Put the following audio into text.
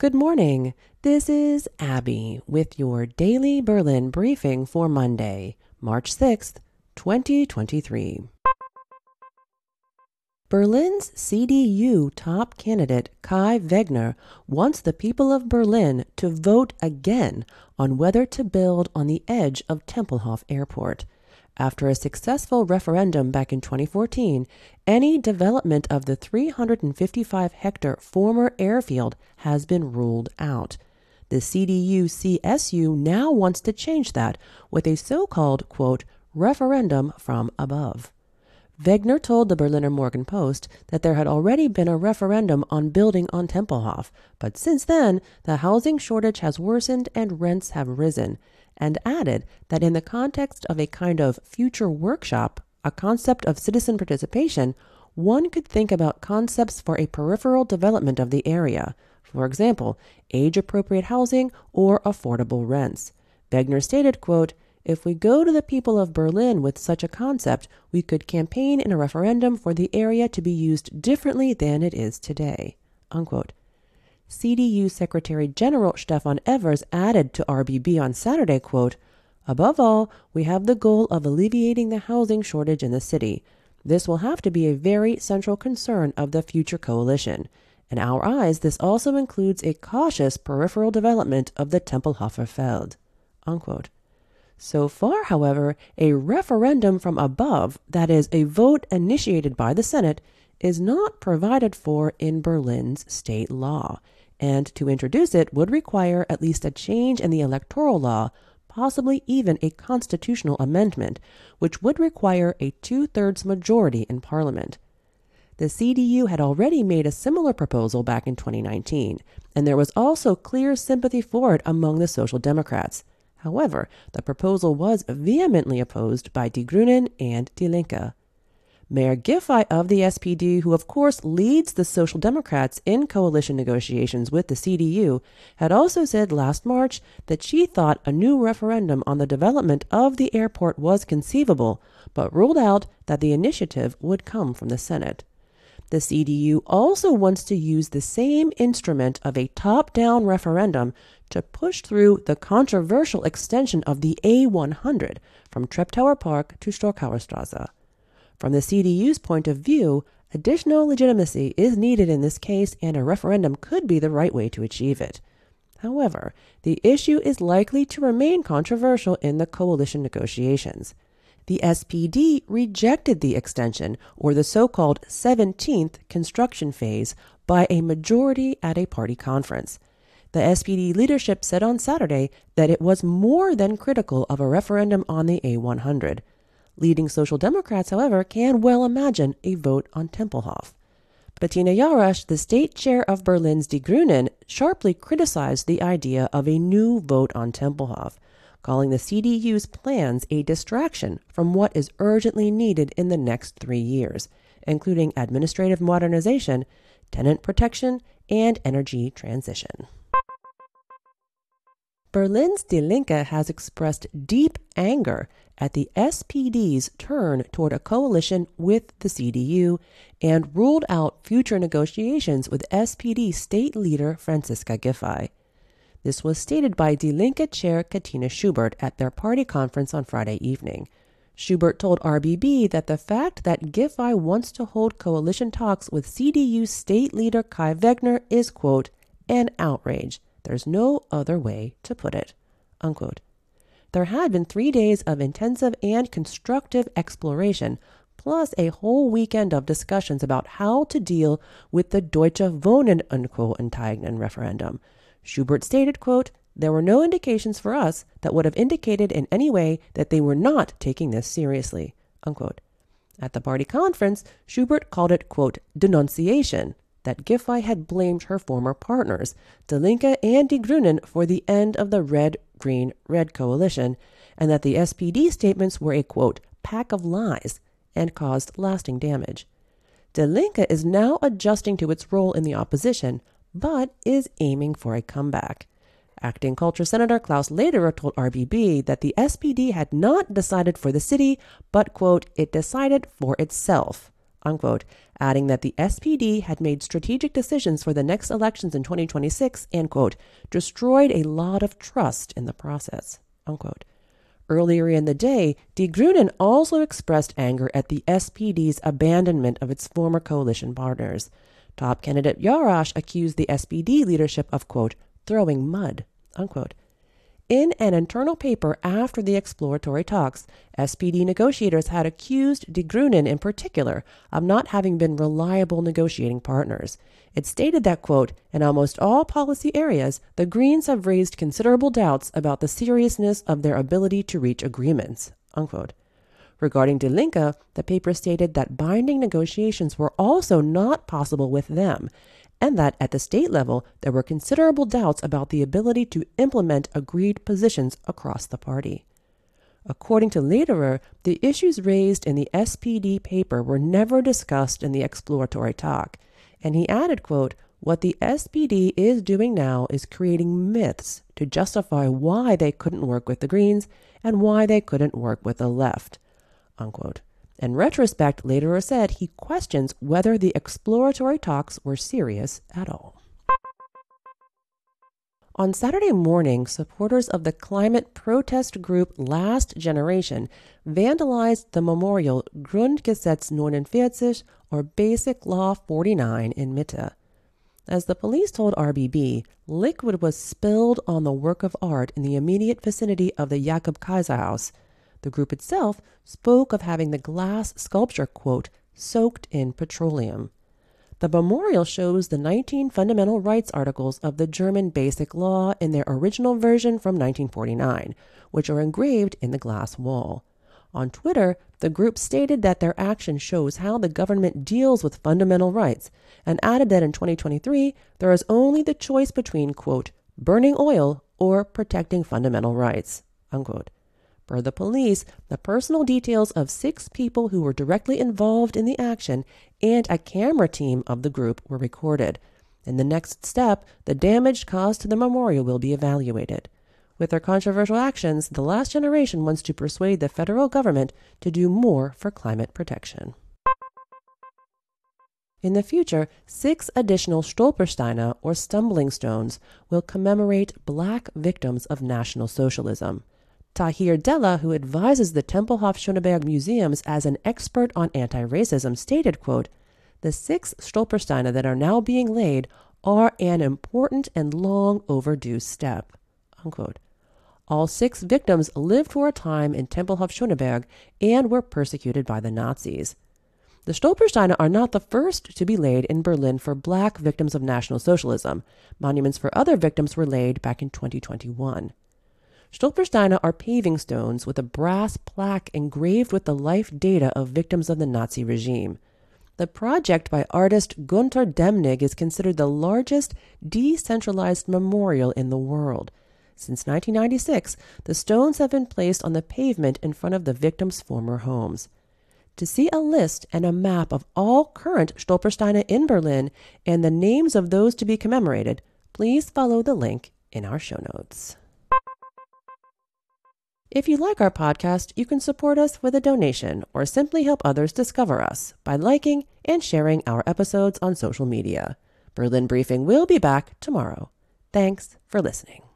Good morning. This is Abby with your daily Berlin briefing for Monday, March 6th, 2023. Berlin's CDU top candidate Kai Wegner wants the people of Berlin to vote again on whether to build on the edge of Tempelhof Airport. After a successful referendum back in 2014, any development of the 355 hectare former airfield has been ruled out. The CDU CSU now wants to change that with a so called, quote, referendum from above. Wegner told the Berliner Morgenpost that there had already been a referendum on building on Tempelhof, but since then the housing shortage has worsened and rents have risen, and added that in the context of a kind of future workshop, a concept of citizen participation, one could think about concepts for a peripheral development of the area, for example, age appropriate housing or affordable rents. Wegner stated, quote, if we go to the people of Berlin with such a concept, we could campaign in a referendum for the area to be used differently than it is today. Unquote. CDU Secretary General Stefan Evers added to RBB on Saturday, quote, Above all, we have the goal of alleviating the housing shortage in the city. This will have to be a very central concern of the future coalition. In our eyes, this also includes a cautious peripheral development of the Tempelhofer Feld. Unquote. So far, however, a referendum from above, that is, a vote initiated by the Senate, is not provided for in Berlin's state law and to introduce it would require at least a change in the electoral law, possibly even a constitutional amendment, which would require a two thirds majority in Parliament. The CDU had already made a similar proposal back in 2019, and there was also clear sympathy for it among the Social Democrats. However, the proposal was vehemently opposed by Die Grünen and Die Linke. Mayor Giffey of the SPD, who of course leads the Social Democrats in coalition negotiations with the CDU, had also said last March that she thought a new referendum on the development of the airport was conceivable, but ruled out that the initiative would come from the Senate. The CDU also wants to use the same instrument of a top down referendum to push through the controversial extension of the A100 from Treptower Park to Storkower Straße. From the CDU's point of view, additional legitimacy is needed in this case, and a referendum could be the right way to achieve it. However, the issue is likely to remain controversial in the coalition negotiations. The SPD rejected the extension, or the so called 17th construction phase, by a majority at a party conference. The SPD leadership said on Saturday that it was more than critical of a referendum on the A100. Leading Social Democrats, however, can well imagine a vote on Tempelhof. Bettina Jarasch, the state chair of Berlin's Die Grünen, sharply criticized the idea of a new vote on Tempelhof, calling the CDU's plans a distraction from what is urgently needed in the next three years, including administrative modernization, tenant protection, and energy transition. Berlin's Die Linke has expressed deep anger at the SPD's turn toward a coalition with the CDU and ruled out future negotiations with SPD state leader Franziska Giffey. This was stated by Die Linke chair Katina Schubert at their party conference on Friday evening. Schubert told RBB that the fact that Giffey wants to hold coalition talks with CDU state leader Kai Wegner is, quote, an outrage there's no other way to put it. Unquote. There had been three days of intensive and constructive exploration, plus a whole weekend of discussions about how to deal with the Deutsche Wohnen unquote, Enteignen referendum. Schubert stated, quote, there were no indications for us that would have indicated in any way that they were not taking this seriously. Unquote. At the party conference, Schubert called it, quote, denunciation, that Giffey had blamed her former partners, Die Linke and Die Grünen, for the end of the red green red coalition, and that the SPD statements were a quote, pack of lies and caused lasting damage. Die Linke is now adjusting to its role in the opposition, but is aiming for a comeback. Acting Culture Senator Klaus Lederer told RBB that the SPD had not decided for the city, but, quote, it decided for itself unquote, adding that the SPD had made strategic decisions for the next elections in 2026 and, quote, destroyed a lot of trust in the process, unquote. Earlier in the day, Die Grünen also expressed anger at the SPD's abandonment of its former coalition partners. Top candidate Jarasch accused the SPD leadership of, quote, throwing mud, unquote. In an internal paper after the exploratory talks, SPD negotiators had accused Die Grünen in particular of not having been reliable negotiating partners. It stated that, quote, in almost all policy areas, the Greens have raised considerable doubts about the seriousness of their ability to reach agreements, unquote. Regarding Die Linke, the paper stated that binding negotiations were also not possible with them, and that at the state level there were considerable doubts about the ability to implement agreed positions across the party. According to Lederer, the issues raised in the SPD paper were never discussed in the exploratory talk, and he added, quote, what the SPD is doing now is creating myths to justify why they couldn't work with the Greens and why they couldn't work with the left. Unquote. In retrospect, Lederer said he questions whether the exploratory talks were serious at all. On Saturday morning, supporters of the climate protest group Last Generation vandalized the memorial Grundgesetz 49 or Basic Law 49 in Mitte. As the police told RBB, liquid was spilled on the work of art in the immediate vicinity of the Jakob Kaiser House, the group itself spoke of having the glass sculpture, quote, soaked in petroleum. The memorial shows the 19 fundamental rights articles of the German Basic Law in their original version from 1949, which are engraved in the glass wall. On Twitter, the group stated that their action shows how the government deals with fundamental rights and added that in 2023 there is only the choice between, quote, burning oil or protecting fundamental rights, unquote. Per the police, the personal details of six people who were directly involved in the action and a camera team of the group were recorded. In the next step, the damage caused to the memorial will be evaluated. With their controversial actions, the last generation wants to persuade the federal government to do more for climate protection. In the future, six additional Stolpersteine, or stumbling stones, will commemorate black victims of National Socialism. Tahir Della, who advises the Tempelhof Schöneberg Museums as an expert on anti-racism, stated, quote, the six Stolpersteine that are now being laid are an important and long overdue step. Unquote. All six victims lived for a time in Tempelhof Schöneberg and were persecuted by the Nazis. The Stolpersteine are not the first to be laid in Berlin for black victims of National Socialism. Monuments for other victims were laid back in 2021. Stolpersteine are paving stones with a brass plaque engraved with the life data of victims of the Nazi regime. The project by artist Gunter Demnig is considered the largest decentralized memorial in the world. Since 1996, the stones have been placed on the pavement in front of the victims' former homes. To see a list and a map of all current Stolpersteine in Berlin and the names of those to be commemorated, please follow the link in our show notes. If you like our podcast, you can support us with a donation or simply help others discover us by liking and sharing our episodes on social media. Berlin Briefing will be back tomorrow. Thanks for listening.